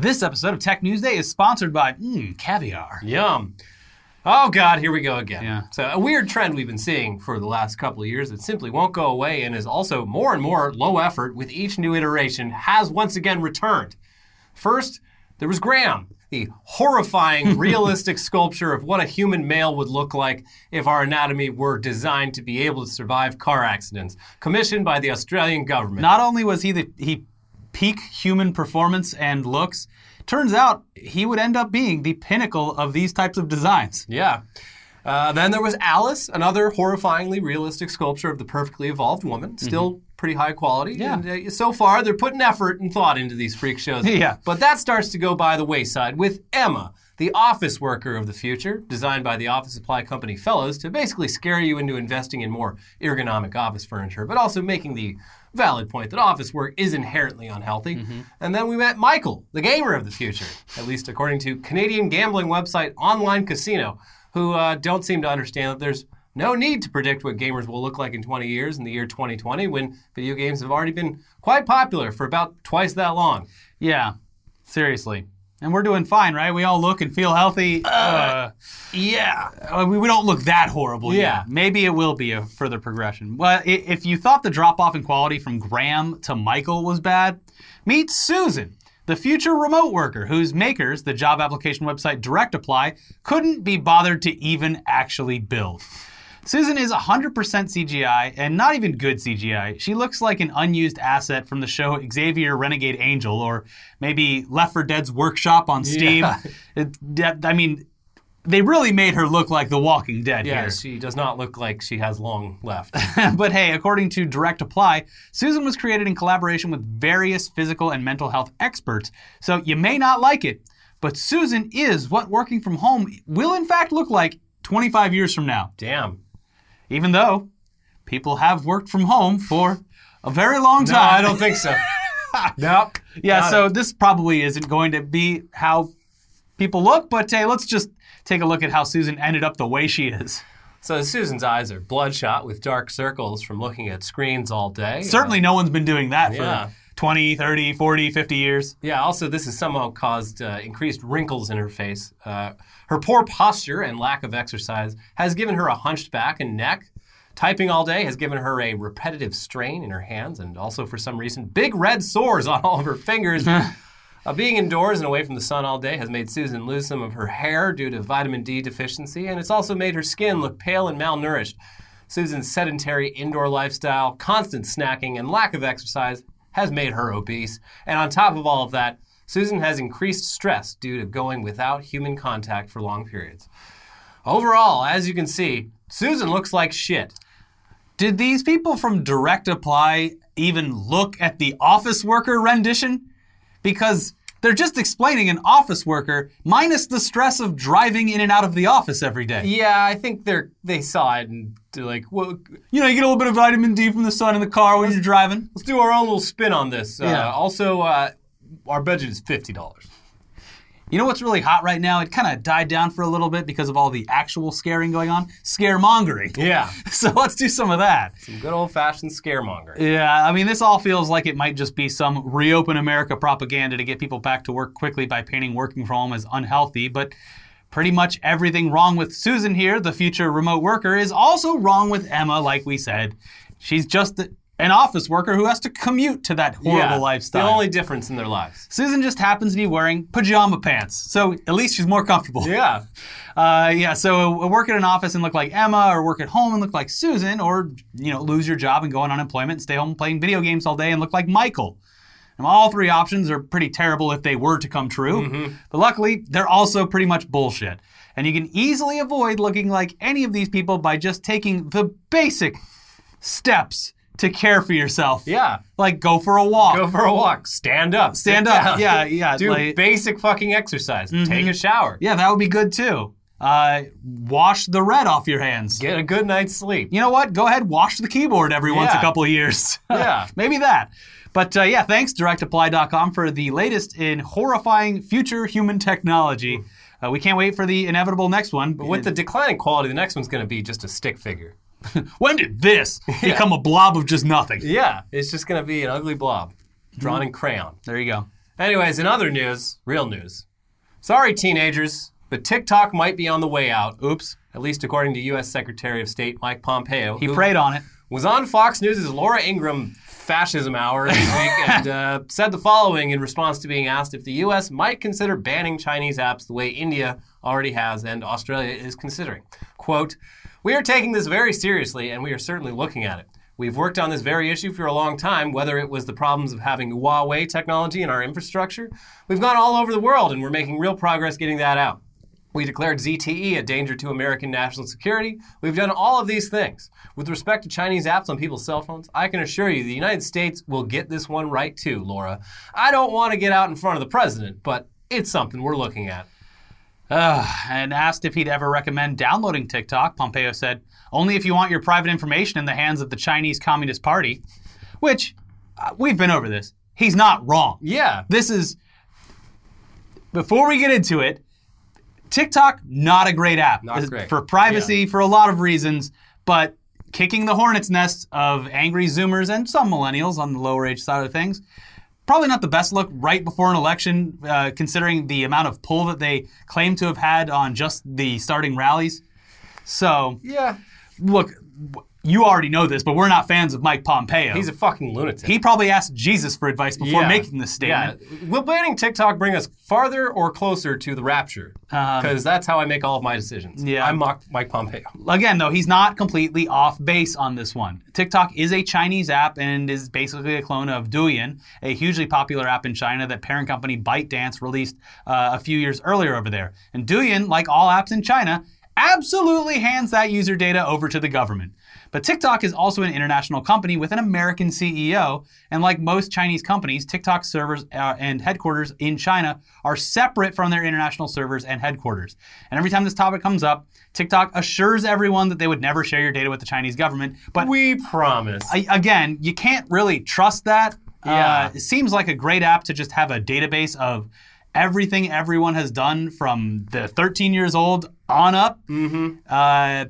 This episode of Tech News Day is sponsored by mm, Caviar. Yum. Oh God, here we go again. Yeah. So a weird trend we've been seeing for the last couple of years that simply won't go away and is also more and more low effort with each new iteration has once again returned. First, there was Graham, the horrifying realistic sculpture of what a human male would look like if our anatomy were designed to be able to survive car accidents, commissioned by the Australian government. Not only was he the he peak human performance and looks, turns out he would end up being the pinnacle of these types of designs. Yeah. Uh, then there was Alice, another horrifyingly realistic sculpture of the perfectly evolved woman, still pretty high quality. Yeah. And uh, so far, they're putting effort and thought into these freak shows. Yeah. But that starts to go by the wayside with Emma, the office worker of the future, designed by the office supply company Fellowes to basically scare you into investing in more ergonomic office furniture, but also making the valid point that office work is inherently unhealthy. And then we met Michael, the gamer of the future, at least according to Canadian gambling website Online Casino, who uh, don't seem to understand that there's no need to predict what gamers will look like in 20 years in the year 2020 when video games have already been quite popular for about twice that long. Yeah, seriously. And we're doing fine, right? We all look and feel healthy. Uh, Yeah. uh, we, we don't look that horrible Yeah. yet. Maybe it will be a further progression. Well, if you thought the drop off in quality from Graham to Michael was bad, meet Susan, the future remote worker whose makers, the job application website Direct Apply, couldn't be bothered to even actually build. Susan is 100% CGI and not even good CGI. She looks like an unused asset from the show Xavier Renegade Angel or maybe Left 4 Dead's Workshop on Steam. Yeah. It, I mean, they really made her look like The Walking Dead Yeah, here. she does not look like she has long left. but hey, according to Direct Apply, Susan was created in collaboration with various physical and mental health experts. So you may not like it, but Susan is what working from home will in fact look like 25 years from now. Damn. Even though people have worked from home for a very long No, time. I don't think so. nope. Yeah, Got so it. this probably isn't going to be how people look, but hey, let's just take a look at how Susan ended up the way she is. So Susan's eyes are bloodshot with dark circles from looking at screens all day. Certainly uh, no one's been doing that Yeah. for 20, 30, 40, 50 years. Yeah, also, this has somehow caused uh, increased wrinkles in her face. Uh, her poor posture and lack of exercise has given her a hunched back and neck. Typing all day has given her a repetitive strain in her hands and also, for some reason, big red sores on all of her fingers. uh, being indoors and away from the sun all day has made Susan lose some of her hair due to vitamin D deficiency, and it's also made her skin look pale and malnourished. Susan's sedentary indoor lifestyle, constant snacking, and lack of exercise has made her obese. And on top of all of that, Susan has increased stress due to going without human contact for long periods. Overall, as you can see, Susan looks like shit. Did these people from Direct Apply even look at the office worker rendition? Because they're just explaining an office worker minus the stress of driving in and out of the office every day. Yeah, I think they're they saw it and they're like, well, You know, you get a little bit of vitamin D from the sun in the car when you're driving. let's do our own little spin on this. Uh, Yeah. Also, uh, our budget is fifty dollars. You know what's really hot right now? It kind of died down for a little bit because of all the actual scaring going on. Scaremongering. Yeah, So let's do some of that. some good old fashioned scaremongering. Yeah, I mean, this all feels like it might just be some reopen America propaganda to get people back to work quickly by painting working from home as unhealthy, but pretty much everything wrong with Susan here, the future remote worker, is also wrong with Emma, like we said. She's just an office worker who has to commute to that horrible yeah, lifestyle. The only difference in their lives. Susan just happens to be wearing pajama pants, so at least she's more comfortable. Yeah. Uh, yeah, so work at an office and look like Emma, or work at home and look like Susan, or you know lose your job and go on unemployment and stay home playing video games all day and look like Michael. All three options are pretty terrible if they were to come true, but luckily they're also pretty much bullshit. And you can easily avoid looking like any of these people by just taking the basic steps to care for yourself. Yeah. Like go for a walk. Go for a walk. Stand up. Stand up. down. Yeah, yeah, Do like- Mm-hmm. basic fucking exercise. Take a shower. yeah, that would be good too. Uh, wash the red off your hands. Get a good night's sleep. you know what? Go ahead, wash the keyboard every once a couple of years. Yeah. Maybe that. But uh, yeah, thanks, directapply.com, for the latest in horrifying future human technology. Uh, we can't wait for the inevitable next one. But with the declining quality, the next one's going to be just a stick figure. when did this become a blob of just nothing? Yeah, it's just going to be an ugly blob drawn in crayon. There you go. Anyways, in other news, real news. Sorry, teenagers, but TikTok might be on the way out. Oops. At least according to U.S. Secretary of State Mike Pompeo. He who preyed on it. was on Fox News' Laura Ingraham fascism hour this week and uh, said the following in response to being asked if the U.S. might consider banning Chinese apps the way India already has and Australia is considering. Quote, We are taking this very seriously and we are certainly looking at it. We've worked on this very issue for a long time, whether it was the problems of having Huawei technology in our infrastructure. We've gone all over the world and we're making real progress getting that out. We declared ZTE a danger to American national security. We've done all of these things. With respect to Chinese apps on people's cell phones, I can assure you the United States will get this one right too, Laura. I don't want to get out in front of the president, but it's something we're looking at. Uh, and asked if he'd ever recommend downloading TikTok, Pompeo said, only if you want your private information in the hands of the Chinese Communist Party. Which, uh, we've been over this. He's not wrong. Yeah. This is, before we get into it, TikTok, not a great app. Not great. For privacy, for a lot of reasons, but kicking the hornet's nest of angry Zoomers and some millennials on the lower age side of things. Probably not the best look right before an election, uh, considering the amount of pull that they claim to have had on just the starting rallies. So, Yeah. look, you already know this, but we're not fans of Mike Pompeo. He's a fucking lunatic. he probably asked Jesus for advice before Yeah. making this statement. Yeah. Will banning TikTok bring us farther or closer to the rapture? Because that's how I make all of my decisions. Um, Yeah. I'm Mike, Mike Pompeo. Again, though, he's not completely off base on this one. TikTok is a Chinese app and is basically a clone of Douyin, a hugely popular app in China that parent company ByteDance released uh, a few years earlier over there. And Douyin, like all apps in China, absolutely hands that user data over to the government. But TikTok is also an international company with an American CEO, and like most Chinese companies, TikTok servers uh, and headquarters in China are separate from their international servers and headquarters. And every time this topic comes up, TikTok assures everyone that they would never share your data with the Chinese government. But We promise. I, again, you can't really trust that. Yeah. Uh, it seems like a great app to just have a database of everything everyone has done from the 13 years old on up. Mm-hmm. Uh,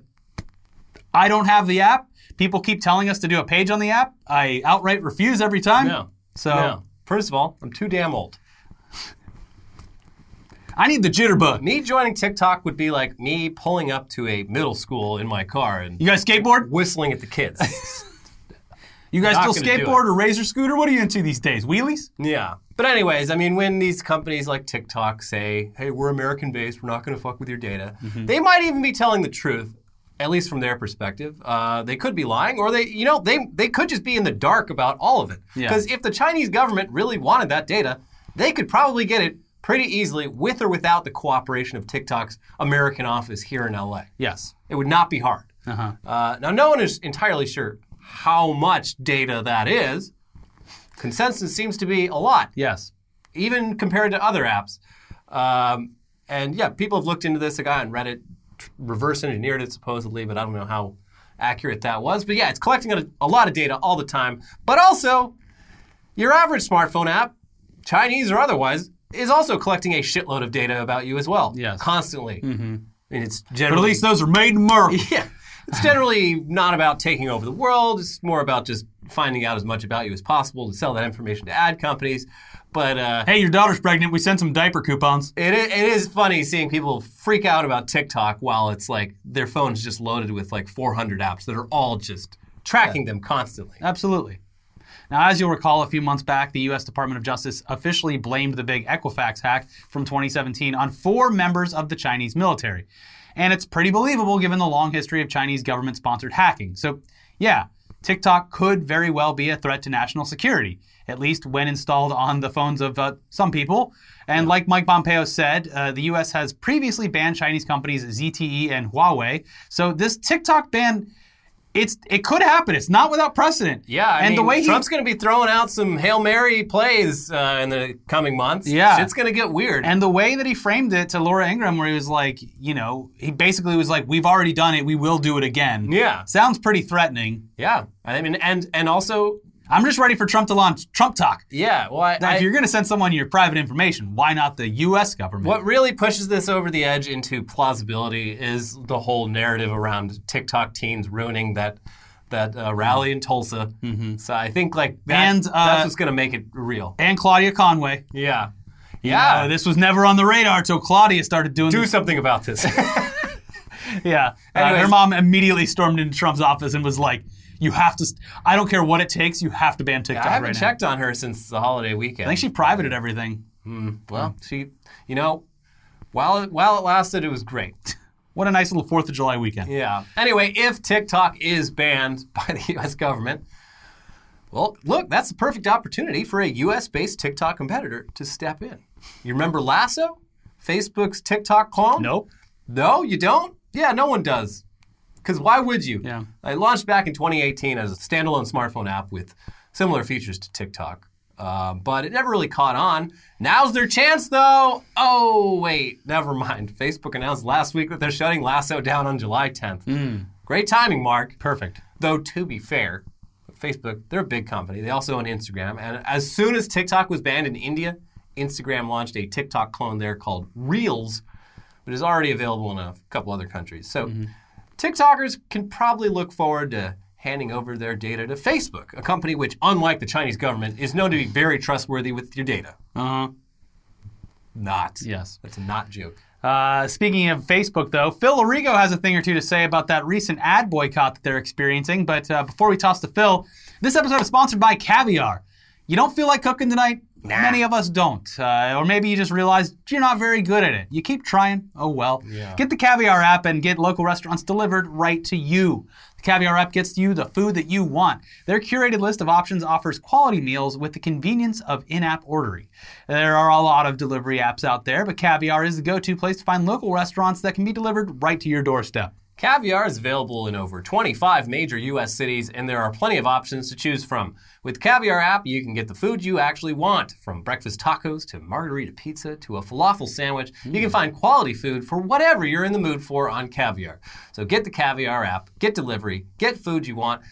I don't have the app. People keep telling us to do a page on the app. I outright refuse every time. no. So No. First of all, I'm too damn old. I need the jitterbug. Me joining TikTok would be like me pulling up to a middle school in my car and You guys skateboard? whistling at the kids. You guys Not still skateboard or razor scooter? What are you into these days? Wheelies? yeah. But anyways, I mean, when these companies like TikTok say, "Hey, we're American based. We're not going to fuck with your data," Mm-hmm. they might even be telling the truth. At least from their perspective, uh, they could be lying, or they, you know, they they could just be in the dark about all of it. Yeah. Because if the Chinese government really wanted that data, they could probably get it pretty easily, with or without the cooperation of TikTok's American office here in LA. Yes. It would not be hard. Uh-huh. Uh, now, no one is entirely sure how much data that is. Consensus seems to be a lot, Yes. even compared to other apps. Um, and yeah, people have looked into this. A guy on Reddit reverse engineered it supposedly, but I don't know how accurate that was. But yeah, it's collecting a, a lot of data all the time. But also, your average smartphone app, Chinese or otherwise, is also collecting a shitload of data about you as well. Yes. Constantly. Mm-hmm. I mean, it's But generally at least those are made in America. yeah. It's generally not about taking over the world. It's more about just finding out as much about you as possible to sell that information to ad companies. But uh, Hey, your daughter's pregnant. We sent some diaper coupons. It it is funny seeing people freak out about TikTok while it's like their phone's just loaded with like 400 apps that are all just tracking them constantly. Absolutely. Now, as you'll recall, a few months back, the U.S. Department of Justice officially blamed the big Equifax hack from 2017 on four members of the Chinese military. And it's pretty believable given the long history of Chinese government sponsored hacking. So, yeah, TikTok could very well be a threat to national security, at least when installed on the phones of uh, some people. And like Mike Pompeo said, uh, the U.S. has previously banned Chinese companies ZTE and Huawei. So, this TikTok ban. It's it could happen. It's not without precedent. Yeah, I and mean, the way Trump's going to be throwing out some Hail Mary plays uh, in the coming months. Yeah. It's going to get weird. And the way that he framed it to Laura Ingraham, where he was like, you know, he basically was like, "We've already done it. We will do it again." yeah. Sounds pretty threatening. Yeah. I mean, and and also, I'm just ready for Trump to launch Trump talk. yeah, well, I, Now, I- if you're going to send someone your private information, why not the U.S. government? What really pushes this over the edge into plausibility is the whole narrative around TikTok teens ruining that that uh, rally in Tulsa. So I think like that, And, uh, that's what's going to make it real. And Claudia Conway. Yeah. Yeah, this was never on the radar until Claudia started doing Do this. something about this. Yeah. Uh, Anyways. her mom immediately stormed into Trump's office and was like, "You have to. St- I don't care what it takes. You have to ban TikTok I haven't right now." checked on her since the holiday weekend. I think she privated everything. Hmm, well, hmm. she, you know, while it, while it lasted, it was great. What a nice little Fourth of July weekend. Yeah. Anyway, if TikTok is banned by the U.S. government, well, look, that's the perfect opportunity for a U.S.-based TikTok competitor to step in. You remember Lasso, Facebook's TikTok clone? Nope. No, you don't? Yeah, no one does. Because why would you? Yeah. I launched back in 2018 as a standalone smartphone app with similar features to TikTok. Uh, but it never really caught on. Now's their chance, though. Oh, wait, never mind. Facebook announced last week that they're shutting Lasso down on July 10th. Great timing, Mark. Perfect. Though, to be fair, Facebook, they're a big company. They also own Instagram. And as soon as TikTok was banned in India, Instagram launched a TikTok clone there called Reels, but is already available in a couple other countries. So, TikTokers can probably look forward to handing over their data to Facebook, a company which, unlike the Chinese government, is known to be very trustworthy with your data. Uh huh. Not. Yes. That's a not joke. Uh, speaking of Facebook, though, Phil Larigo has a thing or two to say about that recent ad boycott that they're experiencing. But uh, before we toss to Phil, this episode is sponsored by Caviar. You don't feel like cooking tonight? Many of us don't. Uh, or maybe you just realize you're not very good at it. You keep trying. Oh well. Yeah. Get the Caviar app and get local restaurants delivered right to you. The Caviar app gets you the food that you want. Their curated list of options offers quality meals with the convenience of in app ordering. There are a lot of delivery apps out there, but Caviar is the go to place to find local restaurants that can be delivered right to your doorstep. Caviar is available in over 25 major U.S. cities, and there are plenty of options to choose from. With Caviar app, you can get the food you actually want, from breakfast tacos to margarita pizza to a falafel sandwich. You can mm. find quality food for whatever you're in the mood for on Caviar. So get the Caviar app, get delivery, get food you want,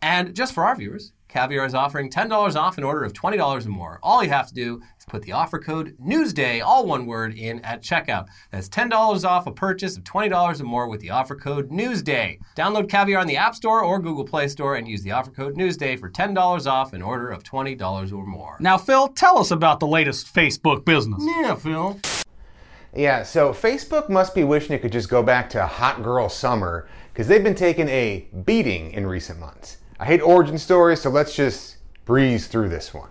and just for our viewers, Caviar is offering $10 off an order of $20 or more. All you have to do is put the offer code Newsday, all one word, in at checkout. That's $10 off a purchase of $20 or more with the offer code Newsday. Download Caviar in the App Store or Google Play Store and use the offer code Newsday for $10 off an order of $20 or more. Now, Phil, tell us about the latest Facebook business. Yeah, Phil. Yeah, so Facebook must be wishing it could just go back to hot girl summer because they've been taking a beating in recent months. I hate origin stories, so let's just breeze through this one.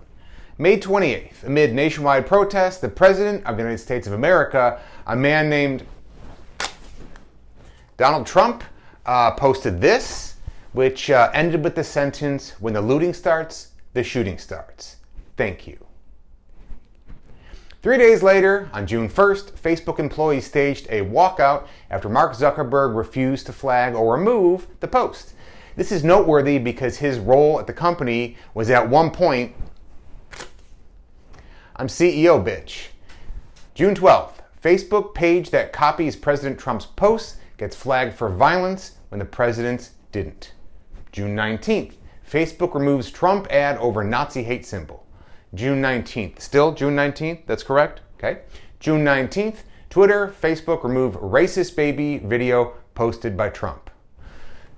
May 28th, amid nationwide protests, the President of the United States of America, a man named Donald Trump, uh, posted this, which uh, ended with the sentence When the looting starts, the shooting starts. Thank you. Three days later, on June 1st, Facebook employees staged a walkout after Mark Zuckerberg refused to flag or remove the post. This is noteworthy because his role at the company was at one point I'm CEO, bitch. June 12th, Facebook page that copies President Trump's posts gets flagged for violence when the president's didn't. June 19th, Facebook removes Trump ad over Nazi hate symbol. June 19th, still June 19th, that's correct? Okay. June 19th, Twitter, Facebook remove racist baby video posted by Trump.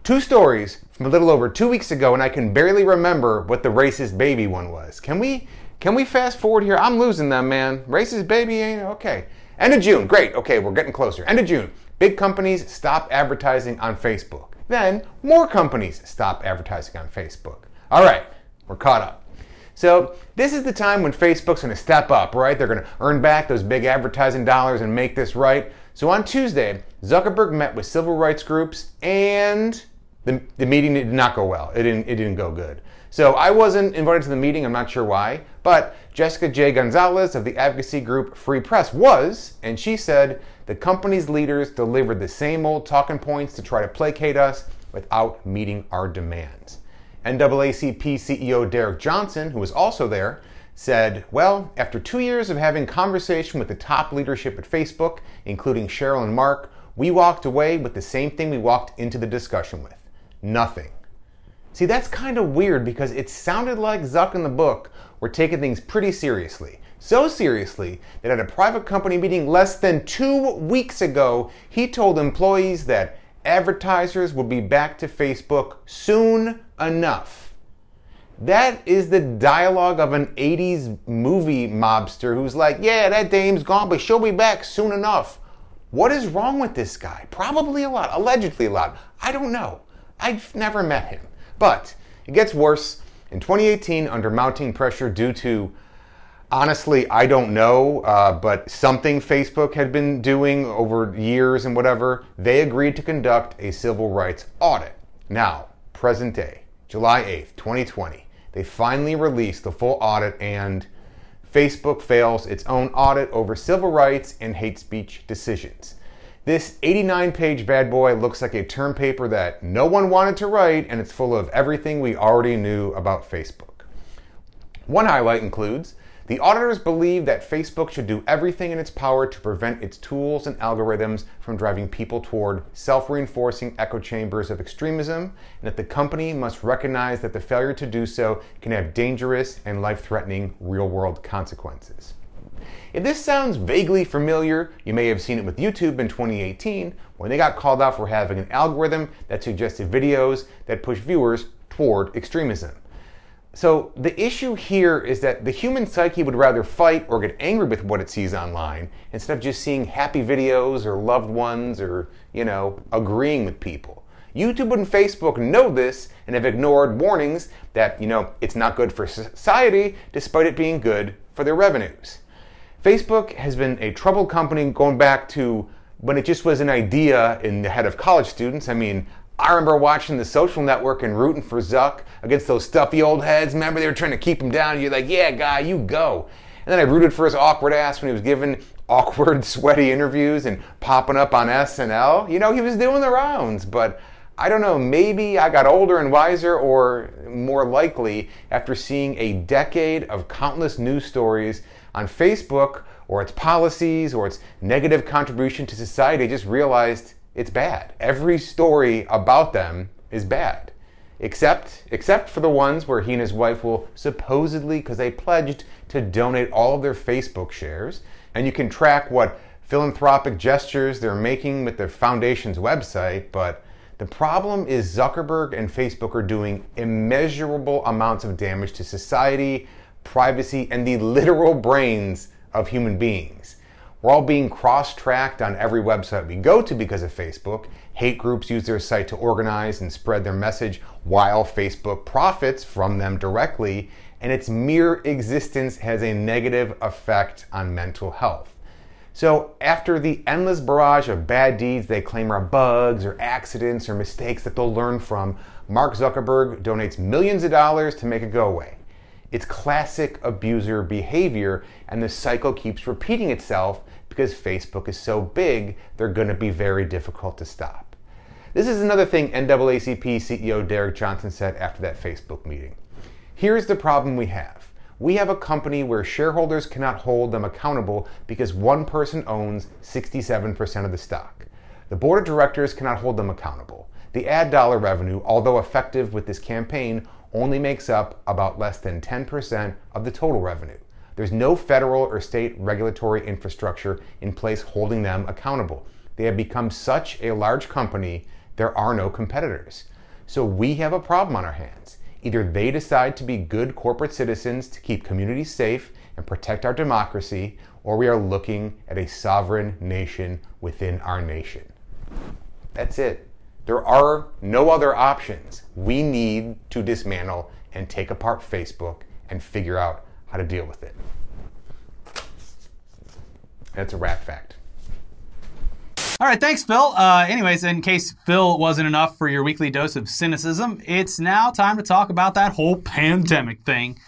Two stories from a little over two weeks ago, and I can barely remember what the racist baby one was. Can we can we fast forward here? I'm losing them, man. Racist baby ain't okay. End of June, great. Okay, we're getting closer. End of June, big companies stop advertising on Facebook. Then more companies stop advertising on Facebook. All right, we're caught up. So this is the time when Facebook's going to step up, right? They're going to earn back those big advertising dollars and make this right. So on Tuesday, Zuckerberg met with civil rights groups, and the, the meeting did not go well. It didn't, it didn't go good. So I wasn't invited to the meeting. I'm not sure why, but Jessica J. Gonzalez of the advocacy group Free Press was, and she said the company's leaders delivered the same old talking points to try to placate us without meeting our demands. NAACP CEO Derrick Johnson, who was also there, said, Well, after two years of having conversation with the top leadership at Facebook, including Sheryl and Mark, we walked away with the same thing we walked into the discussion with nothing. See, that's kind of weird because it sounded like Zuck in the book were taking things pretty seriously. So seriously that at a private company meeting less than two weeks ago, he told employees that advertisers will be back to Facebook soon enough. That is the dialogue of an 80s movie mobster who's like, yeah, that dame's gone, but she'll be back soon enough. What is wrong with this guy? Probably a lot, allegedly a lot. I don't know. I've never met him. But it gets worse. In 2018, under mounting pressure due to honestly, I don't know, uh, but something Facebook had been doing over years and whatever, they agreed to conduct a civil rights audit. Now, present day, July 8th, 2020, they finally released the full audit and Facebook fails its own audit over civil rights and hate speech decisions. This 89 page bad boy looks like a term paper that no one wanted to write, and it's full of everything we already knew about Facebook. One highlight includes the auditors believe that Facebook should do everything in its power to prevent its tools and algorithms from driving people toward self reinforcing echo chambers of extremism, and that the company must recognize that the failure to do so can have dangerous and life threatening real world consequences. If this sounds vaguely familiar, you may have seen it with YouTube in 2018 when they got called out for having an algorithm that suggested videos that push viewers toward extremism. So the issue here is that the human psyche would rather fight or get angry with what it sees online instead of just seeing happy videos or loved ones or, you know, agreeing with people. YouTube and Facebook know this and have ignored warnings that, you know, it's not good for society despite it being good for their revenues. Facebook has been a troubled company going back to when it just was an idea in the head of college students. I mean, I remember watching the social network and rooting for Zuck against those stuffy old heads. Remember, they were trying to keep him down. You're like, yeah, guy, you go. And then I rooted for his awkward ass when he was given awkward, sweaty interviews and popping up on SNL. You know, he was doing the rounds, but I don't know, maybe I got older and wiser, or more likely, after seeing a decade of countless news stories on Facebook or its policies or its negative contribution to society, I just realized it's bad. Every story about them is bad. Except, except for the ones where he and his wife will supposedly, because they pledged to donate all of their Facebook shares, and you can track what philanthropic gestures they're making with their foundation's website, but the problem is Zuckerberg and Facebook are doing immeasurable amounts of damage to society, privacy, and the literal brains of human beings. We're all being cross tracked on every website we go to because of Facebook. Hate groups use their site to organize and spread their message while Facebook profits from them directly, and its mere existence has a negative effect on mental health. So, after the endless barrage of bad deeds they claim are bugs or accidents or mistakes that they'll learn from, Mark Zuckerberg donates millions of dollars to make it go away. It's classic abuser behavior, and the cycle keeps repeating itself because Facebook is so big, they're going to be very difficult to stop. This is another thing NAACP CEO Derrick Johnson said after that Facebook meeting. Here's the problem we have. We have a company where shareholders cannot hold them accountable because one person owns 67% of the stock. The board of directors cannot hold them accountable. The ad dollar revenue, although effective with this campaign, only makes up about less than 10% of the total revenue. There's no federal or state regulatory infrastructure in place holding them accountable. They have become such a large company, there are no competitors. So we have a problem on our hands. Either they decide to be good corporate citizens to keep communities safe and protect our democracy, or we are looking at a sovereign nation within our nation. That's it. There are no other options. We need to dismantle and take apart Facebook and figure out how to deal with it. That's a rat fact. All right, thanks, Phil. Uh, anyways, in case Phil wasn't enough for your weekly dose of cynicism, it's now time to talk about that whole pandemic thing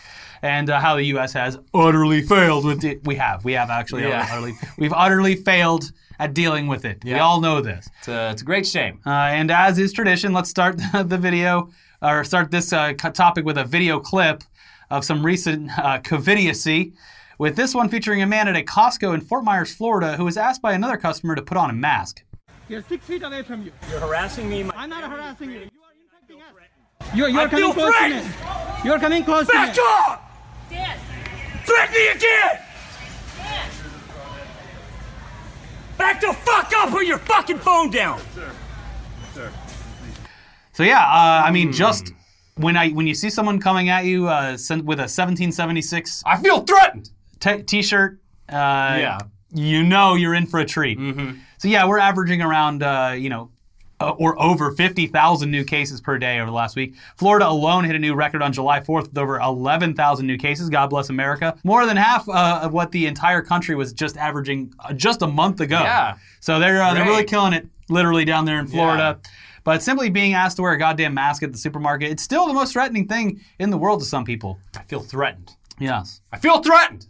and uh, how the U.S. has utterly failed with it. We have. We have actually Yeah. utterly. We've utterly failed at dealing with it. We all know this. It's a, it's a great shame. Uh, and as is tradition, let's start the video or start this uh, topic with a video clip of some recent uh, covidiocy. With this one featuring a man at a Costco in Fort Myers, Florida, who was asked by another customer to put on a mask. You're six feet away from you. You're harassing me. My I'm not harassing you. You are infecting us. You're, you're I coming feel close to me. threatened. You're coming close Back to me. Off! Threaten me again! Back the fuck up! Put your fucking phone down! sir. So yeah, uh, I mean, Hmm. just when I when you see someone coming at you uh, with a 1776 I feel threatened. t- t-shirt, uh, Yeah. you know you're in for a treat. Mm-hmm. So yeah, we're averaging around uh, you know. Uh, or over 50,000 new cases per day over the last week. Florida alone hit a new record on July 4th with over 11,000 new cases. God bless America. More than half uh, of what the entire country was just averaging uh, just a month ago. Yeah. So they're uh, they're really killing it, literally down there in Florida. But simply being asked to wear a goddamn mask at the supermarket, it's still the most threatening thing in the world to some people. I feel threatened. Yes. I feel threatened.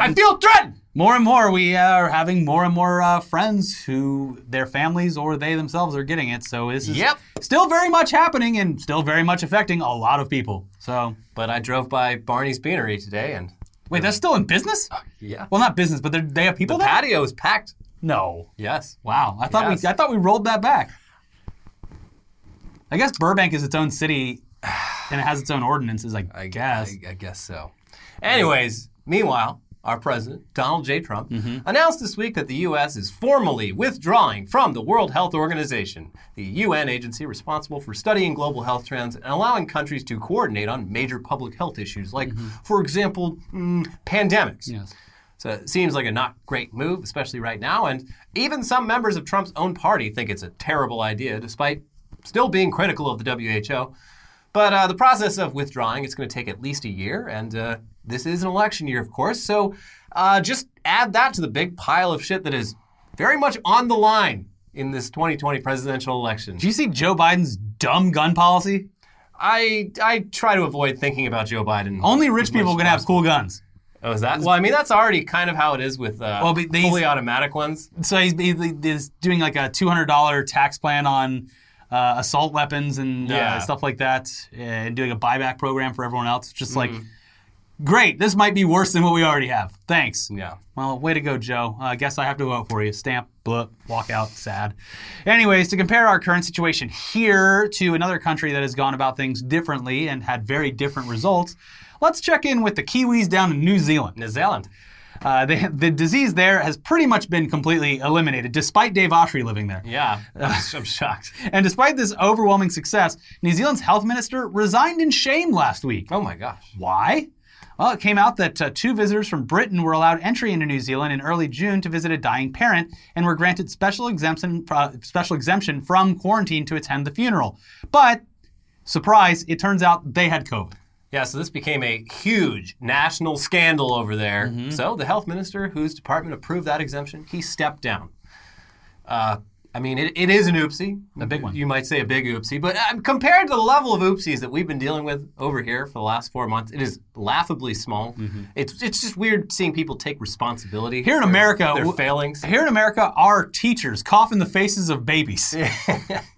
I feel threatened. More and more, we are having more and more uh, friends who their families or they themselves are getting it. So this is Yep. still very much happening and still very much affecting a lot of people. So But I drove by Barney's Beanery today, and wait, that's still in business? yeah, Well, not business, but they have people the there. patio is packed. No. Yes. Wow. I thought Yes. we I thought we rolled that back. I guess Burbank is its own city and it has its own ordinances, I, I guess. I, I guess so. Anyways, meanwhile, our president, Donald J. Trump, Mm-hmm. announced this week that the U.S. is formally withdrawing from the World Health Organization, the UN agency responsible for studying global health trends and allowing countries to coordinate on major public health issues, like, for example, mm, pandemics. Mm-hmm. Yes. So it seems like a not great move, especially right now. And even some members of Trump's own party think it's a terrible idea, despite still being critical of the WHO. But uh, the process of withdrawing, it's going to take at least a year, and uh, this is an election year, of course. So uh, just add that to the big pile of shit that is very much on the line in this 2020 presidential election. Do you see Joe Biden's dumb gun policy? I I try to avoid thinking about Joe Biden. Only rich people can have cool guns. Oh, is that? Well, I mean, that's already kind of how it is with uh, Well, fully automatic ones. So he's, he's doing like a $200 tax plan on uh, assault weapons and Yeah. uh, stuff like that, and doing a buyback program for everyone else. Just like, Mm-hmm. Great, this might be worse than what we already have. Thanks. Yeah. Well, way to go, Joe. I guess I have to vote for you. Stamp, blip, walk out, sad. Anyways, to compare our current situation here to another country that has gone about things differently and had very different results, let's check in with the Kiwis down in New Zealand. New Zealand. Uh, they, the disease there has pretty much been completely eliminated, despite Dave Oshry living there. Yeah, I'm, I'm shocked. And despite this overwhelming success, New Zealand's health minister resigned in shame last week. Oh my gosh. Why? Well, it came out that uh, two visitors from Britain were allowed entry into New Zealand in early June to visit a dying parent and were granted special exemption, uh, special exemption from quarantine to attend the funeral. But, surprise, it turns out they had COVID. Yeah, so this became a huge national scandal over there. Mm-hmm. So the health minister, whose department approved that exemption, he stepped down. Uh, I mean, it, it is an oopsie. A big one. You might say a big oopsie, but um, compared to the level of oopsies that we've been dealing with over here for the last four months, it is laughably small. It's it's just weird seeing people take responsibility Mm-hmm. Here in America, their failings. Here in America, our teachers cough in the faces of babies.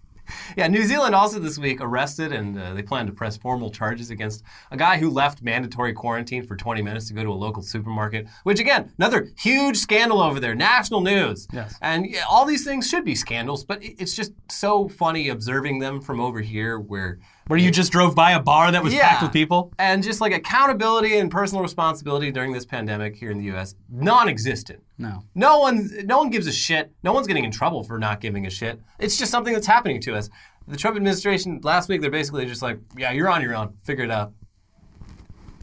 Yeah, New Zealand also this week arrested and uh, they plan to press formal charges against a guy who left mandatory quarantine for 20 minutes to go to a local supermarket, which again, another huge scandal over there, national news. Yes. And yeah, all these things should be scandals, but it's just so funny observing them from over here where Where you just drove by a bar that was packed with people. And just like accountability and personal responsibility during this pandemic here in the US, non-existent. No. No one, no one gives a shit. No one's getting in trouble for not giving a shit. It's just something that's happening to us. The Trump administration last week, they're basically just like, "Yeah, you're on your own. Figure it out."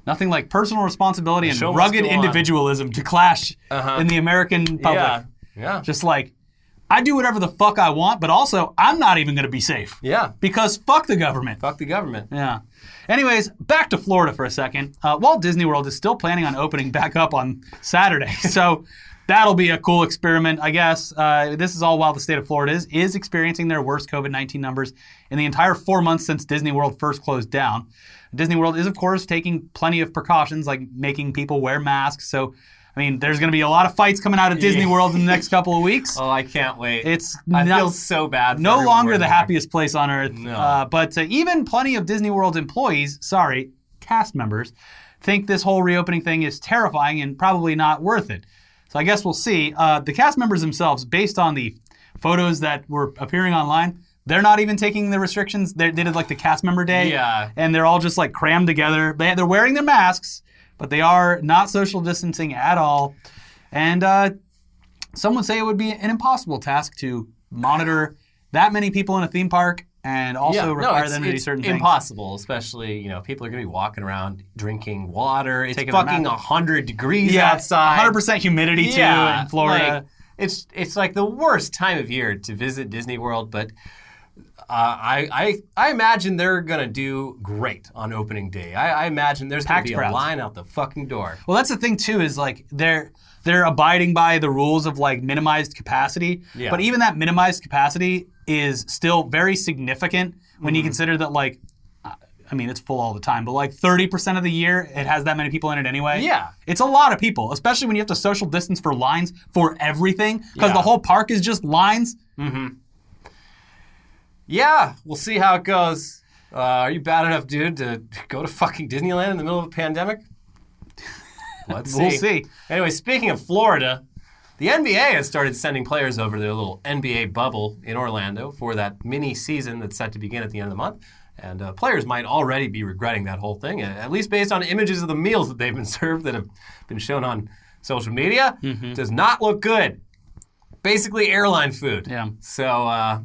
Nothing like personal responsibility and rugged go on. individualism to clash Uh-huh. in the American public. Yeah, yeah, Just like, I do whatever the fuck I want, but also I'm not even going to be safe yeah. because fuck the government. Fuck the government. Yeah. Anyways, back to Florida for a second. Uh, Walt Disney World is still planning on opening back up on Saturday, so that'll be a cool experiment, I guess. Uh, this is all while the state of Florida is, is experiencing their worst COVID 19 numbers in the entire four months since Disney World first closed down. Disney World is, of course, taking plenty of precautions, like making people wear masks. So, I mean, there's going to be a lot of fights coming out of Disney World in the next couple of weeks. Oh, I can't wait. It's I not- feel so bad. For no longer the that. happiest place on earth. No. Uh, but uh, even plenty of Disney World employees, sorry, cast members, think this whole reopening thing is terrifying and probably not worth it. So I guess we'll see. Uh, the cast members themselves, based on the photos that were appearing online, they're not even taking the restrictions. They, they did like the cast member day, Yeah. and they're all just like crammed together. They, they're wearing their masks, but they are not social distancing at all. And uh, some would say it would be an impossible task to monitor that many people in a theme park and also Yeah, no, require it's, them to do certain things. impossible. Especially, you know, people are going to be walking around drinking water. It's Taking fucking nap. hundred degrees Yeah, outside. 100% humidity too in Florida. like, it's it's like the worst time of year to visit Disney World, but uh, I, I I imagine they're gonna do great on opening day. I, I imagine there's Packed gonna be crowds. a line out the fucking door. Well, that's the thing too is like they're they're abiding by the rules of like minimized capacity. Yeah. But even that minimized capacity is still very significant when Mm-hmm. you consider that like I mean it's full all the time, but like 30% of the year it has that many people in it anyway. Yeah. It's a lot of people, especially when you have to social distance for lines for everything because Yeah. the whole park is just lines. Yeah, we'll see how it goes. Uh, are you bad enough, dude, to go to fucking Disneyland in the middle of a pandemic? Let's see. We'll see. Anyway, speaking of Florida, the NBA has started sending players over to their little NBA bubble in Orlando for that mini season that's set to begin at the end of the month. And uh, players might already be regretting that whole thing, at least based on images of the meals that they've been served that have been shown on social media. Mm-hmm. Does not look good. Basically, airline food. Yeah. So, uh,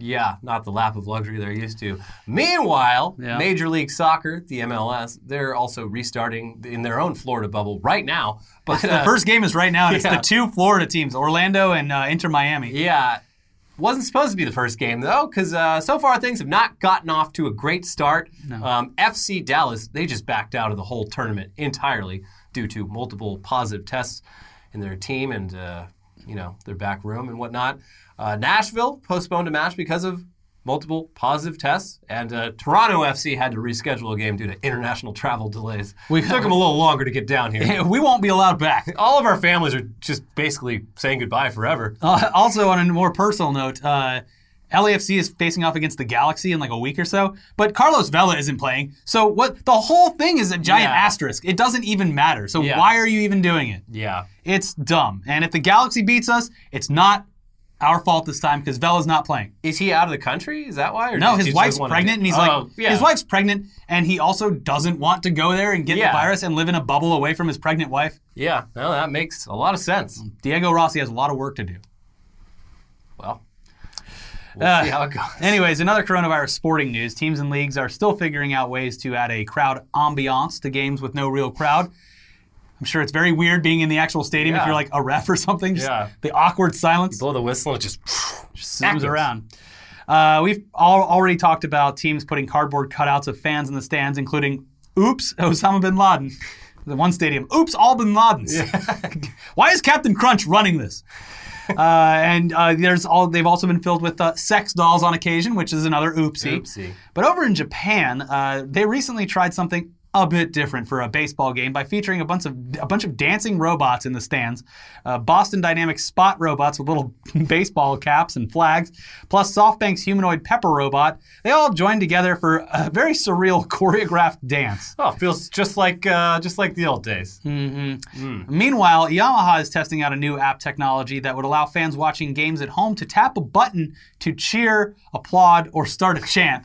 yeah, not the lap of luxury they're used to. Meanwhile, Yeah. Major League Soccer, the MLS, they're also restarting in their own Florida bubble right now. But The uh, first game is right now and it's the two Florida teams, Orlando and uh, Inter Miami. Yeah. Wasn't supposed to be the first game though, because uh, so far things have not gotten off to a great start. Um, FC Dallas they just backed out of the whole tournament entirely due to multiple positive tests in their team and uh, you know their back room and whatnot. Uh, Nashville postponed a match because of multiple positive tests, and uh, Toronto FC had to reschedule a game due to international travel delays. We- took them a little longer to get down here. We won't be allowed back. All of our families are just basically saying goodbye forever. Uh, also, on a more personal note, uh, LAFC is facing off against the Galaxy in like a week or so, but Carlos Vela isn't playing. So what? The whole thing is a giant Yeah. asterisk. It doesn't even matter. So Yeah. why are you even doing it? Yeah. It's dumb. And if the Galaxy beats us, it's not our fault this time because Vela's not playing. Is he out of the country? Is that why? Or No, his wife's pregnant, and he's Oh, like, yeah. his wife's pregnant, and he also doesn't want to go there and get Yeah. the virus and live in a bubble away from his pregnant wife. Yeah, no, that makes a lot of sense. Diego Rossi has a lot of work to do. Well, we'll Uh, see how it goes. Anyways, another coronavirus sporting news. Teams and leagues are still figuring out ways to add a crowd ambiance to games with no real crowd. I'm sure it's very weird being in the actual stadium if you're like a ref or something. Just Yeah. The awkward silence Blow the whistle, it just zooms around. Uh, we've all already talked about teams putting cardboard cutouts of fans in the stands, including Oops, Osama bin Laden. The one stadium. Oops, all bin Ladens. Why is Captain Crunch running this? uh, and uh, there's all they've also been filled with uh, sex dolls on occasion, which is another oopsie. Oopsie. But over in Japan, uh, they recently tried something a bit different for a baseball game by featuring a bunch of a bunch of dancing robots in the stands, uh, Boston Dynamics spot robots with little baseball caps and flags, plus SoftBank's humanoid pepper robot. They all joined together for a very surreal choreographed dance. oh, feels just like uh, just like the old days. Meanwhile, Yamaha is testing out a new app technology that would allow fans watching games at home to tap a button to cheer, applaud, or start a chant.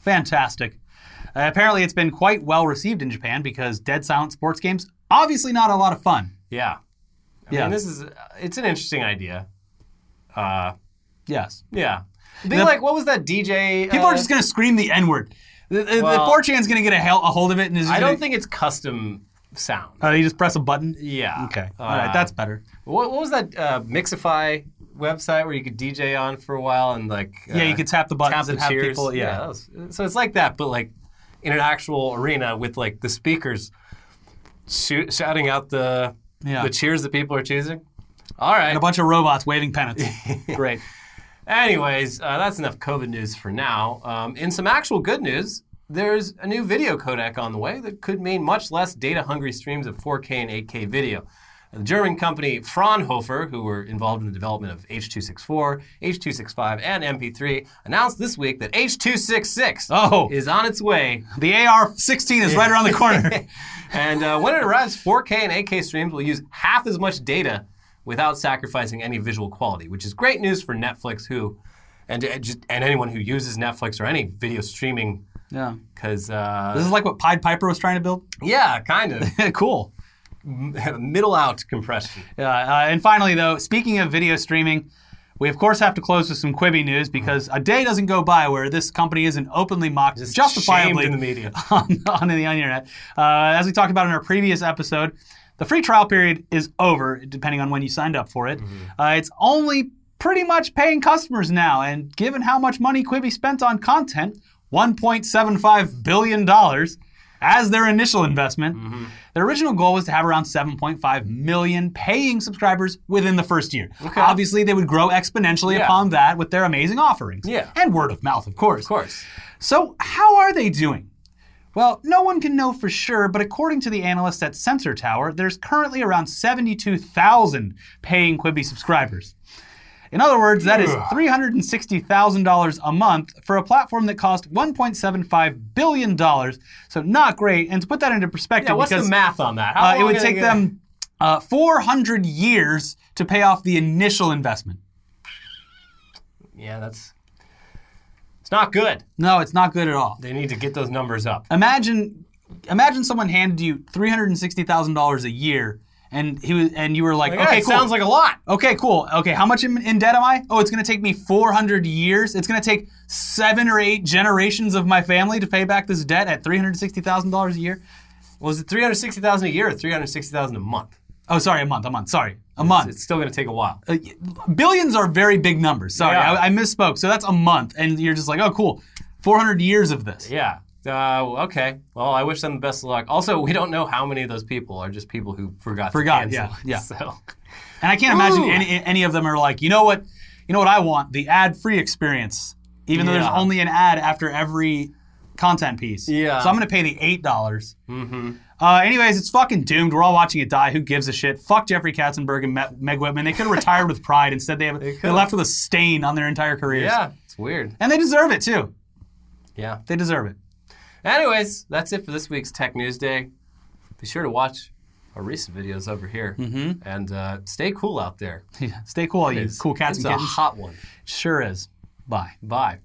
Fantastic. Uh, apparently, it's been quite well received in Japan because dead silent sports games obviously not a lot of fun. Yeah. I Yeah. mean, this is it's an interesting idea. Uh, Yes. yeah. They The- like what was that DJ? People uh, are just going to scream the N word. The, the, Well- the 4chan's going to get a, hel- a hold of it and is I gonna, don't think it's custom sound. Uh, you just press a button? Yeah. Okay. All Uh, right. That's better. What, what was that uh, Mixify website where you could DJ on for a while and like yeah, you uh, could tap the buttons tap the and have cheers. people. Yeah. that was- so it's like that, but like in an actual arena with like the speakers shoot, shouting out the Yeah. the cheers that people are choosing. All right. And a bunch of robots waving pennants. Great. Anyways, uh, that's enough COVID news for now. Um, in some actual good news, there's a new video codec on the way that could mean much less data hungry streams of 4K and 8K video. The German company Fraunhofer, who were involved in the development of H.264, H.265, and MP3, announced this week that H.266 Oh. is on its way. The AR-16 is right around the corner. And uh, when it arrives, 4K and 8K streams will use half as much data without sacrificing any visual quality, which is great news for Netflix, who and and just and anyone who uses Netflix or any video streaming, yeah. because uh, This is like what Pied Piper was trying to build. yeah, kind of cool. Middle out compression. Yeah, uh, and finally, though, speaking of video streaming, We of course have to close with some Quibi news because a day doesn't go by where this company isn't openly mocked, justifiably shamed in the media. on, on the internet. Uh, as we talked about in our previous episode, the free trial period is over, depending on when you signed up for it. Uh, it's only pretty much paying customers now, and given how much money Quibi spent on content, $1.75 billion as their initial investment, mm-hmm. their original goal was to have around 7.5 million paying subscribers within the first year. Okay. Obviously, they would grow exponentially Yeah. upon that with their amazing offerings. Yeah. And word of mouth, of course. Of course. So, how are they doing? Well, no one can know for sure, but according to the analysts at Sensor Tower, there's currently around 72,000 paying Quibi subscribers. In other words, that is $360,000 a month for a platform that cost $1.75 billion. So, not great. And to put that into perspective, Yeah, what's because the math on that? Uh, it would take them uh, 400 years to pay off the initial investment. Yeah, that's. It's not good. No, it's not good at all. They need to get those numbers up. imagine imagine someone handed you three hundred and sixty thousand dollars a year, and he was and you were like, okay, cool. sounds like a lot. okay, cool. Okay, how much in, in debt am I? Oh, it's going to take me four hundred years. It's going to take seven or eight generations of my family to pay back this debt at three hundred sixty thousand dollars a year. Was it 360000 a year or 360000 a month? Oh, sorry, a month. A month. Sorry, a month. It's still going to take a while. Uh, billions are very big numbers. Sorry, Yeah. I, I misspoke. So that's a month, and you're just like, oh, cool, four hundred years of this. Yeah. Uh, okay. Well, I wish them the best of luck. Also, we don't know how many of those people are just people who forgot. Forgot, To yeah, cancel. yeah. So, And I can't imagine any any of them are like, you know what, you know what I want, the ad-free experience, even though there's only an ad after every content piece. Yeah. So I'm gonna pay the eight dollars. Mm-hmm. Uh, anyways, it's fucking doomed. We're all watching it die. Who gives a shit? Fuck Jeffrey Katzenberg and Me- Meg Whitman. They could have retired with pride. Instead, they have they, could've. left with a stain on their entire careers. yeah, it's weird. And they deserve it too. Yeah. They deserve it. Anyways, that's it for this week's Tech News Day. Be sure to watch our recent videos over here, mm-hmm. and uh, stay cool out there. Stay cool, all you cool cats it's and a kittens. hot one. sure is. Bye. Bye.